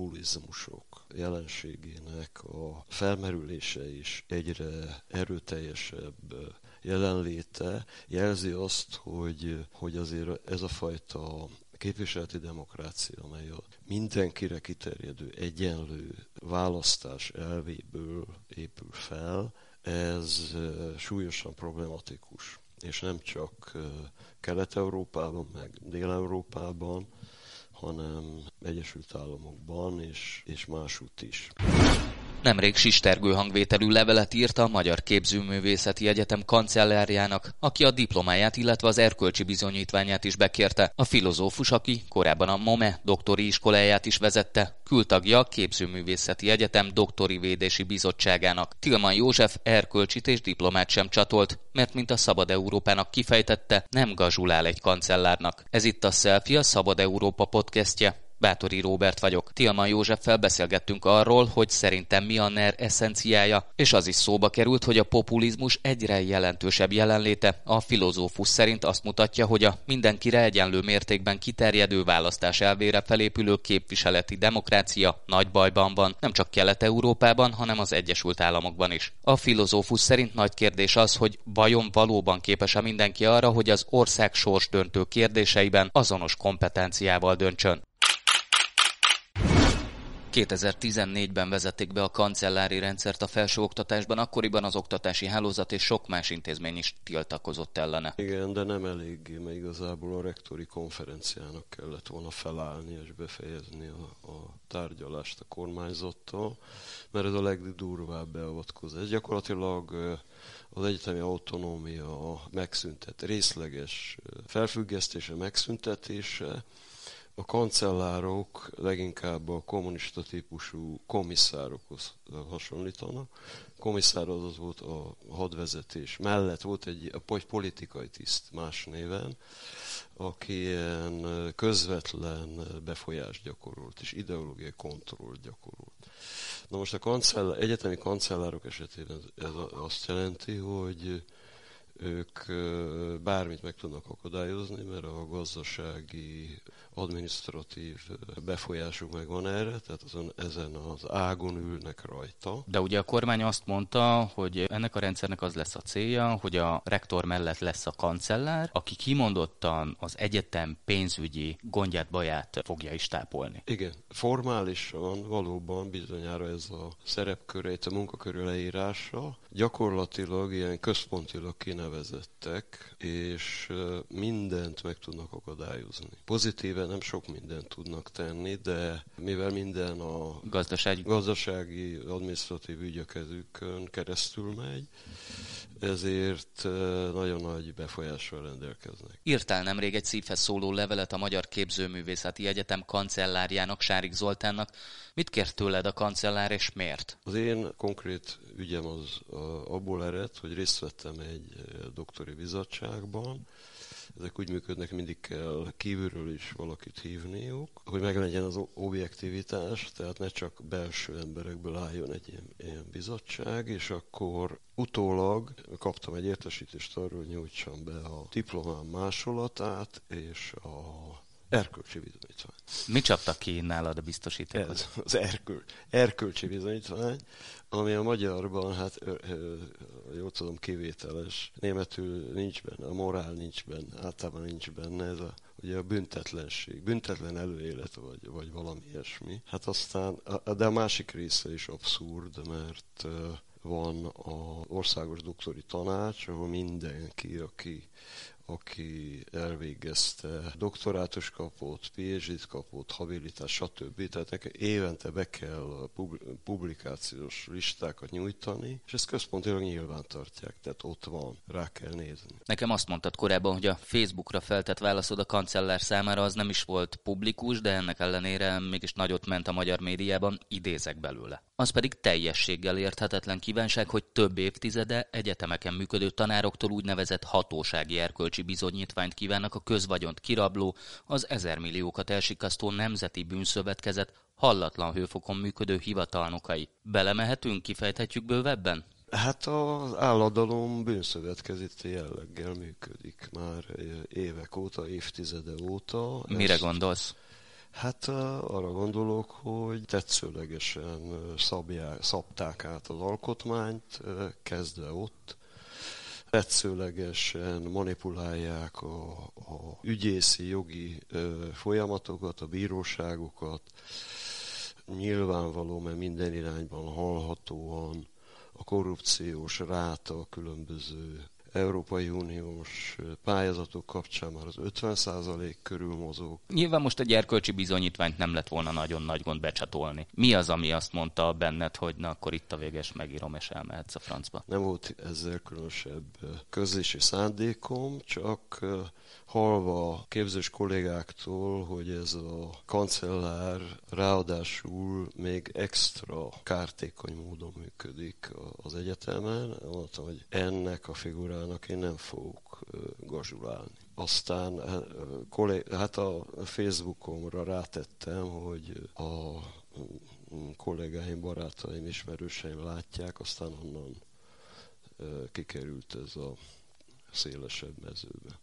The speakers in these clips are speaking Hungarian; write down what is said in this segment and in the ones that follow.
populizmusok jelenségének a felmerülése is egyre erőteljesebb jelenléte jelzi azt, hogy, hogy azért ez a fajta képviseleti demokrácia, amely a mindenkire kiterjedő egyenlő választás elvéből épül fel, ez súlyosan problematikus. És nem csak Kelet-Európában, meg Dél-Európában, hanem Egyesült Államokban és, és másút is. Nemrég sistergő hangvételű levelet írt a Magyar Képzőművészeti Egyetem kancellárjának, aki a diplomáját, illetve az erkölcsi bizonyítványát is bekérte. A filozófus, aki korábban a MOME doktori iskoláját is vezette, kültagja a Képzőművészeti Egyetem doktori védési bizottságának. Tilman József erkölcsit és diplomát sem csatolt, mert mint a Szabad Európának kifejtette, nem gazsulál egy kancellárnak. Ez itt a Selfie, a Szabad Európa podcastje. Bátori Róbert vagyok. Tilman Józseffel beszélgettünk arról, hogy szerintem mi a NER eszenciája, és az is szóba került, hogy a populizmus egyre jelentősebb jelenléte a filozófus szerint azt mutatja, hogy a mindenkire egyenlő mértékben kiterjedő választás elvére felépülő képviseleti demokrácia nagy bajban van, nem csak Kelet-Európában, hanem az Egyesült Államokban is. A filozófus szerint nagy kérdés az, hogy vajon valóban képes-e mindenki arra, hogy az ország sorsdöntő kérdéseiben azonos kompetenciával döntsön. 2014-ben vezették be a kancellári rendszert a felsőoktatásban, akkoriban az oktatási hálózat és sok más intézmény is tiltakozott ellene. Igen, de nem eléggé, mert igazából a rektori konferenciának kellett volna felállni és befejezni a, a tárgyalást a kormányzattal, mert ez a legdurvább beavatkozás. Gyakorlatilag az egyetemi autonómia megszüntet, részleges felfüggesztése, megszüntetése, a kancellárok leginkább a kommunista típusú komisszárokhoz hasonlítanak. Komisszár az volt a hadvezetés mellett, volt egy, egy politikai tiszt más néven, aki ilyen közvetlen befolyást gyakorolt, és ideológiai kontrollt gyakorolt. Na most a kancellár, egyetemi kancellárok esetében ez azt jelenti, hogy ők bármit meg tudnak akadályozni, mert a gazdasági administratív befolyásuk megvan erre, tehát azon, ezen az ágon ülnek rajta. De ugye a kormány azt mondta, hogy ennek a rendszernek az lesz a célja, hogy a rektor mellett lesz a kancellár, aki kimondottan az egyetem pénzügyi gondját, baját fogja is tápolni. Igen, formálisan valóban bizonyára ez a szerepköre, a munkakörű leírása gyakorlatilag ilyen központilag kinevezettek, és mindent meg tudnak akadályozni. Pozitíven nem sok mindent tudnak tenni, de mivel minden a gazdasági, gazdasági adminisztratív ügyekezőkön keresztül megy, ezért nagyon nagy befolyással rendelkeznek. Írtál nemrég egy szívhez szóló levelet a Magyar Képzőművészeti Egyetem kancellárjának, Sárik Zoltánnak. Mit kért tőled a kancellár, és miért? Az én konkrét ügyem az abból ered, hogy részt vettem egy doktori bizottságban, ezek úgy működnek, mindig kell kívülről is valakit hívniuk, hogy meglegyen az objektivitás, tehát ne csak belső emberekből álljon egy ilyen, ilyen bizottság, és akkor utólag kaptam egy értesítést arról, hogy nyújtsam be a diplomám másolatát és a erkölcsi bizonyítvány. Mi csaptak ki nálad a biztosítékot? Ez az erköl, erkölcsi bizonyítvány, ami a magyarban, hát jól tudom, kivételes. Németül nincs benne, a morál nincs benne, általában nincs benne ez a ugye a büntetlenség, büntetlen előélet, vagy, vagy valami ilyesmi. Hát aztán, de a másik része is abszurd, mert van a országos doktori tanács, ahol mindenki, aki aki elvégezte, doktorátus kapott, PhD-t kapott, habilitás, stb. Tehát évente be kell publikációs listákat nyújtani, és ezt központilag nyilván tartják, tehát ott van, rá kell nézni. Nekem azt mondtad korábban, hogy a Facebookra feltett válaszod a kancellár számára az nem is volt publikus, de ennek ellenére mégis nagyot ment a magyar médiában, idézek belőle. Az pedig teljességgel érthetetlen kívánság, hogy több évtizede egyetemeken működő tanároktól úgynevezett hatósági erkölcsi erkölcsi bizonyítványt kívánnak a közvagyont kirabló, az ezermilliókat elsikasztó Nemzeti Bűnszövetkezet hallatlan hőfokon működő hivatalnokai. Belemehetünk, kifejthetjük bővebben? Hát az álladalom bűnszövetkezeti jelleggel működik már évek óta, évtizede óta. Mire Ezt... gondolsz? Hát arra gondolok, hogy tetszőlegesen szabják, szabták át az alkotmányt, kezdve ott, tetszőlegesen manipulálják a, a ügyészi jogi folyamatokat, a bíróságokat. Nyilvánvaló, mert minden irányban hallhatóan a korrupciós ráta a különböző Európai Uniós pályázatok kapcsán már az 50% körül mozog. Nyilván most egy erkölcsi bizonyítványt nem lett volna nagyon nagy gond becsatolni. Mi az, ami azt mondta benned, hogy na akkor itt a véges megírom és elmehetsz a francba? Nem volt ezzel különösebb közlési szándékom, csak halva képzős kollégáktól, hogy ez a kancellár ráadásul még extra kártékony módon működik az egyetemen. Mondtam, hogy ennek a figurának én nem fogok gazsulálni. Aztán hát a Facebookomra rátettem, hogy a kollégáim, barátaim, ismerőseim látják, aztán onnan kikerült ez a szélesebb mezőbe.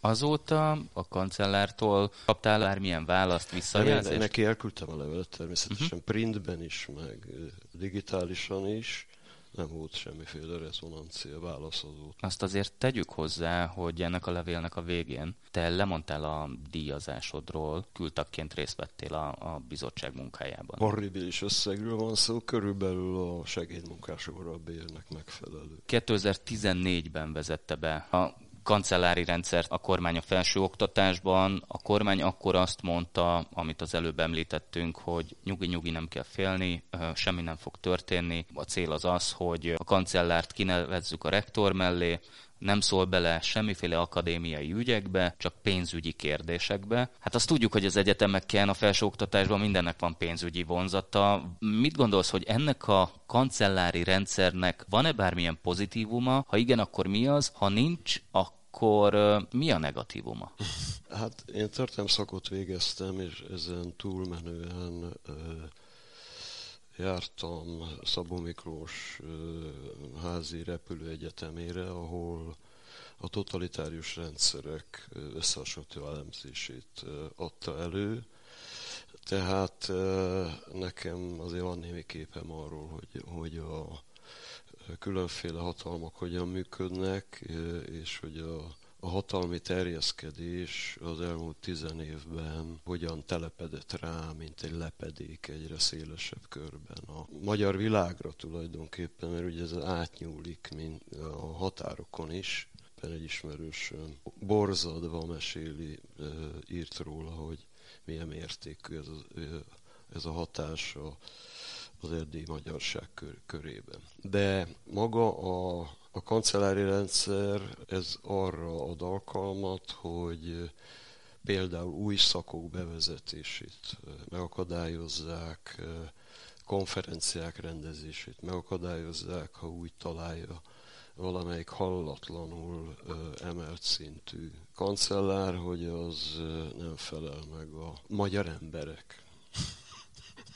Azóta a kancellártól kaptál bármilyen választ, visszajelzést? Neki elküldtem a levelet természetesen uh-huh. printben is, meg digitálisan is. Nem volt semmiféle rezonancia válaszadó. Azt azért tegyük hozzá, hogy ennek a levélnek a végén te lemondtál a díjazásodról, küldtakként részt vettél a, a bizottság munkájában. Horribilis összegről van szó, körülbelül a segédmunkásokra a bérnek megfelelő. 2014-ben vezette be a kancellári rendszert a kormány a felső oktatásban. A kormány akkor azt mondta, amit az előbb említettünk, hogy nyugi-nyugi nem kell félni, semmi nem fog történni. A cél az az, hogy a kancellárt kinevezzük a rektor mellé, nem szól bele semmiféle akadémiai ügyekbe, csak pénzügyi kérdésekbe. Hát azt tudjuk, hogy az egyetemeken, a felsőoktatásban mindennek van pénzügyi vonzata. Mit gondolsz, hogy ennek a kancellári rendszernek van-e bármilyen pozitívuma? Ha igen, akkor mi az? Ha nincs, akkor mi a negatívuma? Hát én szakot végeztem, és ezen túlmenően jártam Szabó Miklós házi repülőegyetemére, ahol a totalitárius rendszerek összehasonlító elemzését adta elő. Tehát nekem azért van némi képem arról, hogy, hogy a különféle hatalmak hogyan működnek, és hogy a a hatalmi terjeszkedés az elmúlt tizen évben hogyan telepedett rá, mint egy lepedék egyre szélesebb körben. A magyar világra tulajdonképpen, mert ugye ez átnyúlik mint a határokon is, egy ismerős borzadva meséli, írt róla, hogy milyen mértékű ez a, ez a hatás az erdélyi magyarság kör, körében. De maga a a kancellári rendszer ez arra ad alkalmat, hogy például új szakok bevezetését megakadályozzák, konferenciák rendezését megakadályozzák, ha úgy találja valamelyik hallatlanul emelt szintű kancellár, hogy az nem felel meg a magyar emberek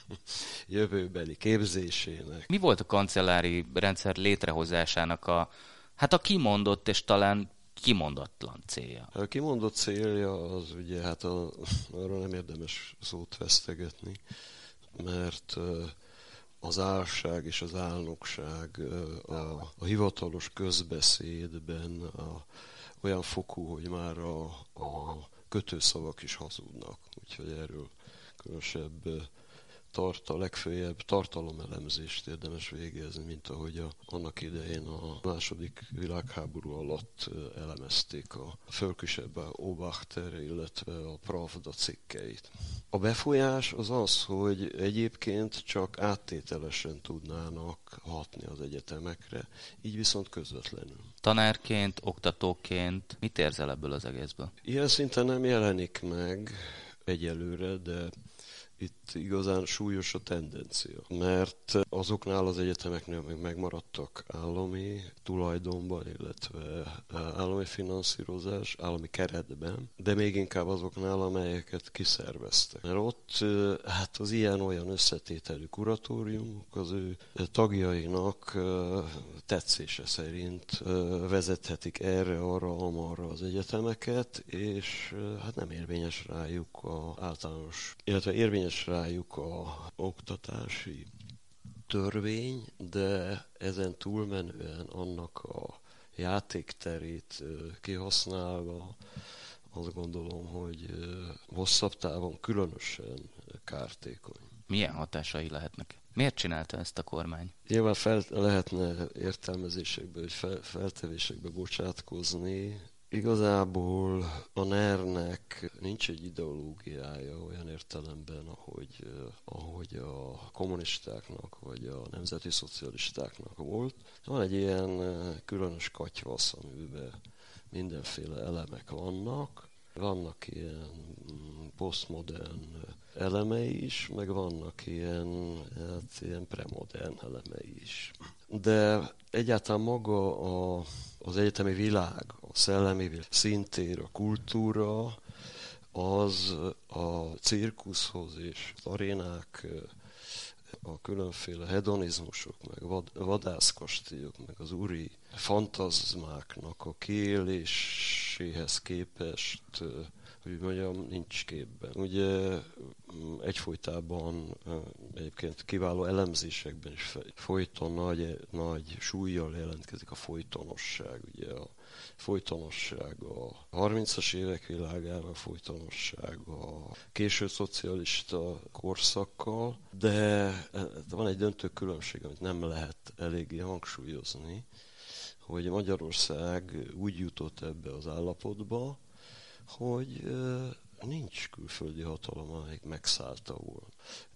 jövőbeli képzésének. Mi volt a kancellári rendszer létrehozásának a, hát a kimondott és talán kimondatlan célja? A kimondott célja az ugye, hát a, arra nem érdemes szót vesztegetni, mert az álság és az álnokság a, a hivatalos közbeszédben a, olyan fokú, hogy már a, a kötőszavak is hazudnak. Úgyhogy erről különösebb tart, a legfőjebb tartalomelemzést érdemes végezni, mint ahogy a, annak idején a második világháború alatt elemezték a fölkisebb Obachter, illetve a Pravda cikkeit. A befolyás az az, hogy egyébként csak áttételesen tudnának hatni az egyetemekre, így viszont közvetlenül. Tanárként, oktatóként mit érzel ebből az egészből? Ilyen szinten nem jelenik meg egyelőre, de itt igazán súlyos a tendencia, mert azoknál az egyetemeknél meg megmaradtak állami tulajdonban, illetve állami finanszírozás, állami keretben, de még inkább azoknál, amelyeket kiszerveztek. Mert ott hát az ilyen-olyan összetételű kuratóriumok az ő tagjainak tetszése szerint vezethetik erre, arra, amarra az egyetemeket, és hát nem érvényes rájuk a általános, illetve érvényes rájuk a oktatási törvény, de ezen túlmenően annak a játékterét kihasználva azt gondolom, hogy hosszabb távon különösen kártékony. Milyen hatásai lehetnek? Miért csinálta ezt a kormány? Nyilván fel lehetne értelmezésekbe, vagy fel, feltevésekbe bocsátkozni. Igazából a NER-nek nincs egy ideológiája olyan értelemben, ahogy, ahogy a kommunistáknak, vagy a nemzeti szocialistáknak volt. Van egy ilyen különös katyvasz, amiben mindenféle elemek vannak. Vannak ilyen mm, posztmodern elemei is, meg vannak ilyen, hát ilyen premodern elemei is. De egyáltalán maga a, az egyetemi világ, szellemi szintér, a kultúra, az a cirkuszhoz és az arénák, a különféle hedonizmusok, meg vad, vadászkastélyok, meg az uri fantazmáknak a kiéléséhez képest hogy mondjam, nincs képben. Ugye mm, egyfolytában egyébként kiváló elemzésekben is folyton nagy, nagy súlyjal jelentkezik a folytonosság. Ugye a folytonosság a 30-as évek világában, a folytonosság a késő szocialista korszakkal, de van egy döntő különbség, amit nem lehet eléggé hangsúlyozni, hogy Magyarország úgy jutott ebbe az állapotba, hogy nincs külföldi hatalom, amelyik megszállta volna.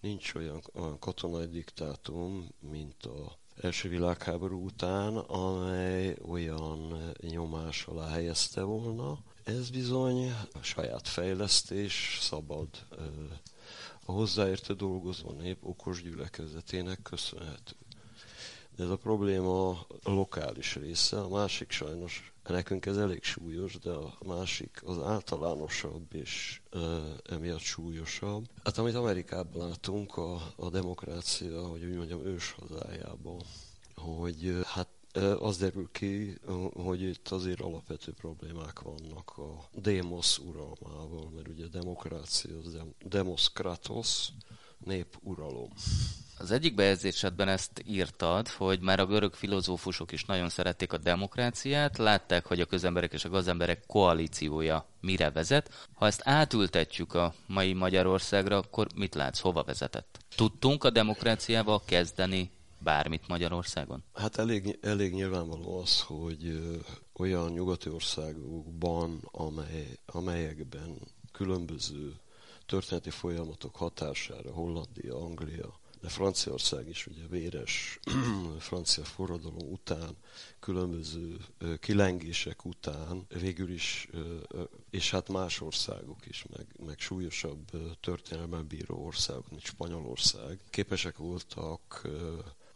Nincs olyan, olyan katonai diktátum, mint a első világháború után, amely olyan nyomás alá helyezte volna. Ez bizony a saját fejlesztés, szabad, a hozzáértő dolgozó nép okos gyülekezetének köszönhető. Ez a probléma a lokális része, a másik sajnos Nekünk ez elég súlyos, de a másik az általánosabb és e, emiatt súlyosabb. Hát amit Amerikában látunk, a, a demokrácia, hogy úgy mondjam, ős hazájában, hogy hát az derül ki, hogy itt azért alapvető problémák vannak a démosz uralmával, mert ugye demokrácia, az demos kratos, nép uralom. Az egyik bejegyzésedben ezt írtad, hogy már a görög filozófusok is nagyon szerették a demokráciát, látták, hogy a közemberek és a gazemberek koalíciója mire vezet. Ha ezt átültetjük a mai Magyarországra, akkor mit látsz, hova vezetett? Tudtunk a demokráciával kezdeni bármit Magyarországon? Hát elég, elég nyilvánvaló az, hogy olyan nyugati országokban, amely, amelyekben különböző történeti folyamatok hatására, Hollandia, Anglia, de Franciaország is ugye véres francia forradalom után, különböző kilengések után végül is, és hát más országok is, meg, meg súlyosabb történelmen bíró országok, mint Spanyolország, képesek voltak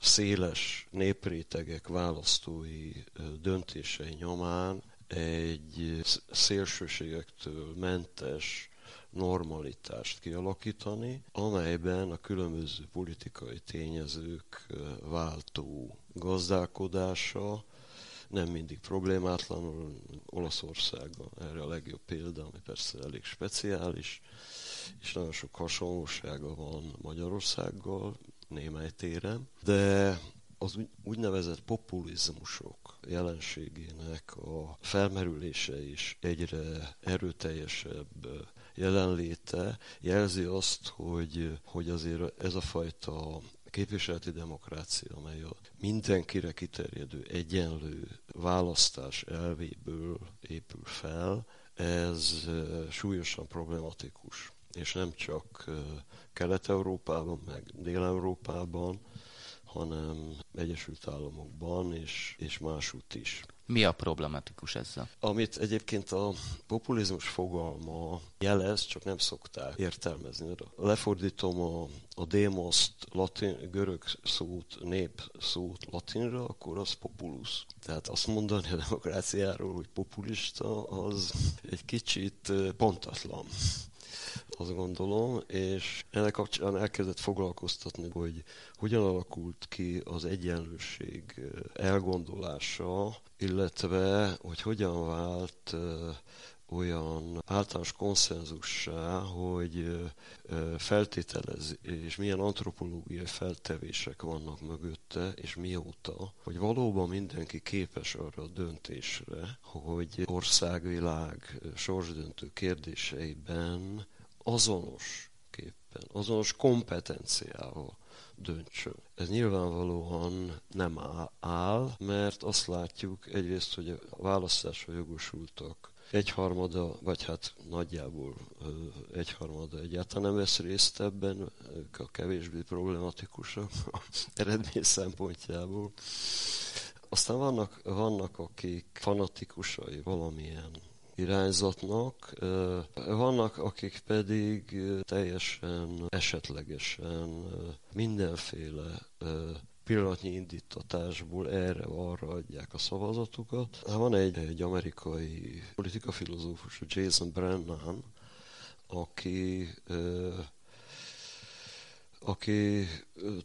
széles néprétegek választói döntései nyomán egy szélsőségektől mentes normalitást kialakítani, amelyben a különböző politikai tényezők váltó gazdálkodása nem mindig problémátlanul. Olaszországban erre a legjobb példa, ami persze elég speciális, és nagyon sok hasonlósága van Magyarországgal, némely téren, de az úgynevezett populizmusok jelenségének a felmerülése is egyre erőteljesebb jelenléte jelzi azt, hogy, hogy azért ez a fajta képviseleti demokrácia, amely a mindenkire kiterjedő egyenlő választás elvéből épül fel, ez súlyosan problematikus. És nem csak Kelet-Európában, meg Dél-Európában, hanem Egyesült Államokban és, és másút is. Mi a problematikus ezzel? Amit egyébként a populizmus fogalma jelez, csak nem szokták értelmezni. Lefordítom a, a démoszt, latin, görög szót, nép szót latinra, akkor az populus. Tehát azt mondani a demokráciáról, hogy populista, az egy kicsit pontatlan azt gondolom, és ennek kapcsán elkezdett foglalkoztatni, hogy hogyan alakult ki az egyenlőség elgondolása, illetve hogy hogyan vált olyan általános konszenzussá, hogy feltételez, és milyen antropológiai feltevések vannak mögötte, és mióta, hogy valóban mindenki képes arra a döntésre, hogy országvilág sorsdöntő kérdéseiben azonos képpen, azonos kompetenciával döntsön. Ez nyilvánvalóan nem áll, mert azt látjuk egyrészt, hogy a választásra jogosultak egyharmada, vagy hát nagyjából egyharmada egyáltalán nem vesz részt ebben, ők a kevésbé problematikusak eredmény szempontjából. Aztán vannak, vannak akik fanatikusai valamilyen irányzatnak. Vannak, akik pedig teljesen esetlegesen mindenféle pillanatnyi indítatásból erre-arra adják a szavazatukat. Van egy, egy amerikai politikafilozófus, Jason Brennan, aki aki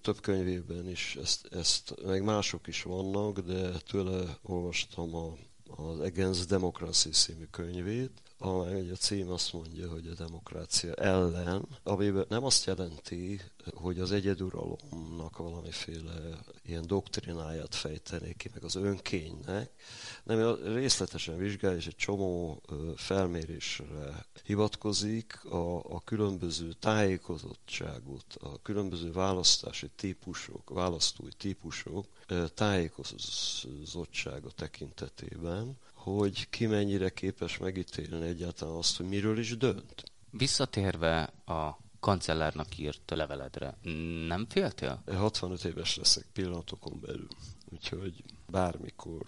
több könyvében is ezt, ezt, meg mások is vannak, de tőle olvastam a az Against Democracy című könyvét, amely a cím azt mondja, hogy a demokrácia ellen, amiben nem azt jelenti, hogy az egyeduralomnak valamiféle ilyen doktrináját fejtenék ki, meg az önkénynek, nem részletesen vizsgálja, és egy csomó felmérésre hivatkozik a, a különböző tájékozottságot, a különböző választási típusok, választói típusok tájékozottsága tekintetében, hogy ki mennyire képes megítélni egyáltalán azt, hogy miről is dönt. Visszatérve a kancellárnak írt leveledre, nem féltél? 65 éves leszek pillanatokon belül, úgyhogy bármikor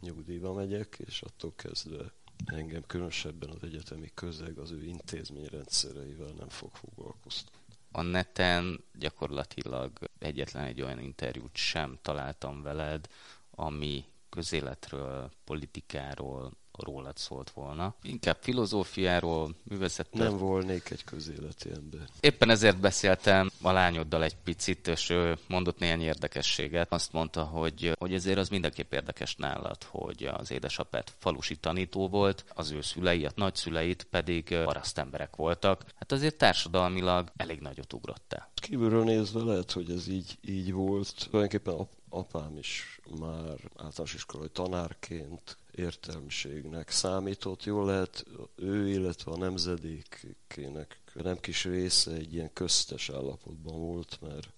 nyugdíjba megyek, és attól kezdve engem különösebben az egyetemi közeg az ő intézményrendszereivel nem fog foglalkoztatni. A neten gyakorlatilag egyetlen egy olyan interjút sem találtam veled, ami közéletről, politikáról, rólad szólt volna. Inkább filozófiáról, művészetről. Nem volnék egy közéleti ember. Éppen ezért beszéltem a lányoddal egy picit, és ő mondott néhány érdekességet. Azt mondta, hogy, hogy ezért az mindenképp érdekes nálad, hogy az édesapád falusi tanító volt, az ő szülei, a nagyszüleit pedig paraszt emberek voltak. Hát azért társadalmilag elég nagyot ugrottál. Kívülről nézve lehet, hogy ez így, így volt. Tulajdonképpen apám is már általános iskolai tanárként értelmiségnek számított. Jól lehet ő, illetve a nemzedékének nem kis része egy ilyen köztes állapotban volt, mert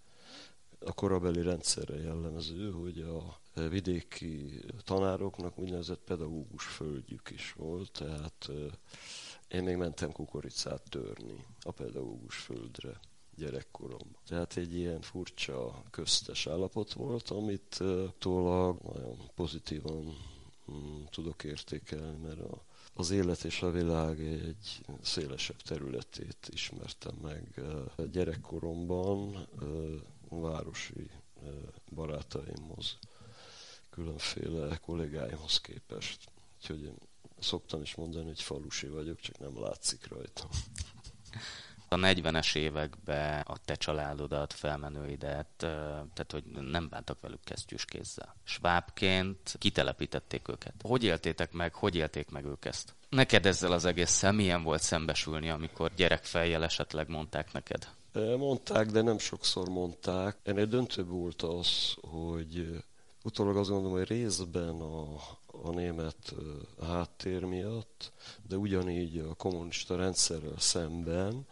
a korabeli rendszerre jellemző, hogy a vidéki tanároknak úgynevezett pedagógus földjük is volt, tehát én még mentem kukoricát törni a pedagógus földre gyerekkoromban. Tehát egy ilyen furcsa köztes állapot volt, amit tólag nagyon pozitívan mm, tudok értékelni, mert az élet és a világ egy szélesebb területét ismertem meg gyerekkoromban városi barátaimhoz, különféle kollégáimhoz képest. Úgyhogy én szoktam is mondani, hogy falusi vagyok, csak nem látszik rajtam a 40-es években a te családodat, felmenőidet, tehát hogy nem bántak velük kesztyűs kézzel. Svábként kitelepítették őket. Hogy éltétek meg, hogy élték meg ők ezt? Neked ezzel az egésszel milyen volt szembesülni, amikor gyerekfejjel esetleg mondták neked? Mondták, de nem sokszor mondták. Ennél döntőbb volt az, hogy utólag azt gondolom, hogy részben a, a német háttér miatt, de ugyanígy a kommunista rendszerrel szemben,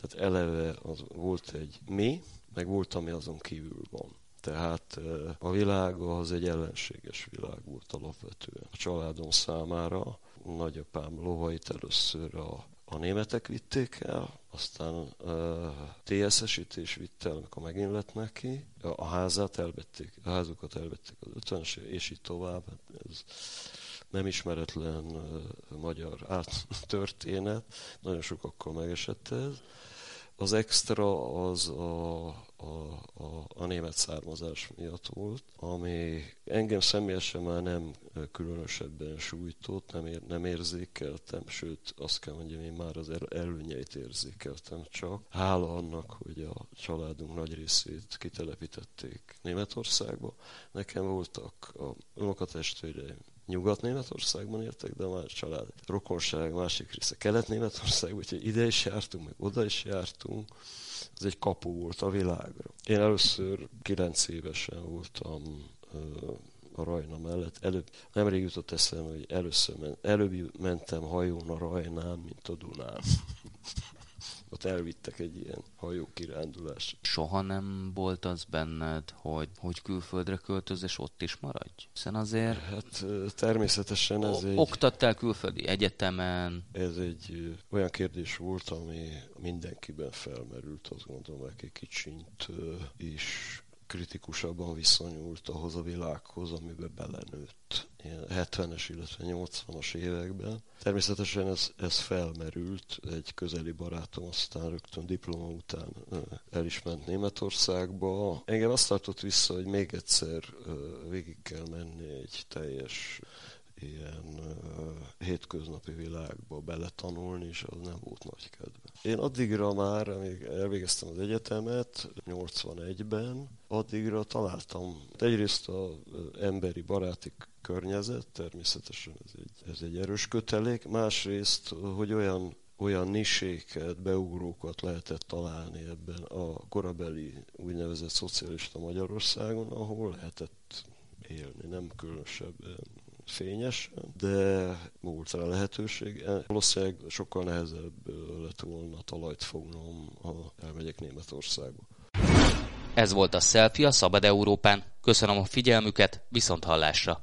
tehát eleve az volt egy mi, meg volt, ami azon kívül van. Tehát a világ az egy ellenséges világ volt alapvetően. A családom számára nagyapám lovait először a a németek vitték el, aztán uh, TSS-ítés vitt el, amikor megint lett neki, a házát elvették, a házukat elvették az 50 és így tovább. Ez nem ismeretlen uh, magyar történet, nagyon sokakkal megesett ez. Az extra az a, a, a, a német származás miatt volt, ami engem személyesen már nem különösebben sújtott, nem, ér, nem érzékeltem, sőt azt kell mondjam, én már az előnyeit érzékeltem csak. Hála annak, hogy a családunk nagy részét kitelepítették Németországba. Nekem voltak a unokatestvéreim, Nyugat-Németországban éltek, de a család rokonság másik része Kelet-Németországban, úgyhogy ide is jártunk, meg oda is jártunk. Ez egy kapu volt a világra. Én először kilenc évesen voltam a Rajna mellett. Előbb, nemrég jutott eszembe, hogy először men, előbb mentem hajón a Rajnán, mint a Dunán ott elvittek egy ilyen hajó kirándulás. Soha nem volt az benned, hogy, hogy külföldre költöz, és ott is maradj? Hiszen azért... Hát természetesen ez egy... Oktattál külföldi egyetemen? Ez egy olyan kérdés volt, ami mindenkiben felmerült, azt gondolom, egy kicsit is kritikusabban viszonyult ahhoz a világhoz, amiben belenőtt. Ilyen 70-es, illetve 80-as években. Természetesen ez, ez felmerült, egy közeli barátom aztán rögtön diploma után el is ment Németországba. Engem azt tartott vissza, hogy még egyszer végig kell menni egy teljes ilyen hétköznapi világba beletanulni, és az nem volt nagy kedve. Én addigra már, amíg elvégeztem az egyetemet, 81-ben, addigra találtam egyrészt az emberi baráti környezet, természetesen ez egy, ez egy erős kötelék, másrészt, hogy olyan olyan niséket, beugrókat lehetett találni ebben a korabeli úgynevezett szocialista Magyarországon, ahol lehetett élni, nem különösebben fényes, de volt rá lehetőség. Valószínűleg sokkal nehezebb lett volna talajt fognom, ha elmegyek Németországba. Ez volt a Selfie a Szabad Európán. Köszönöm a figyelmüket, viszont hallásra!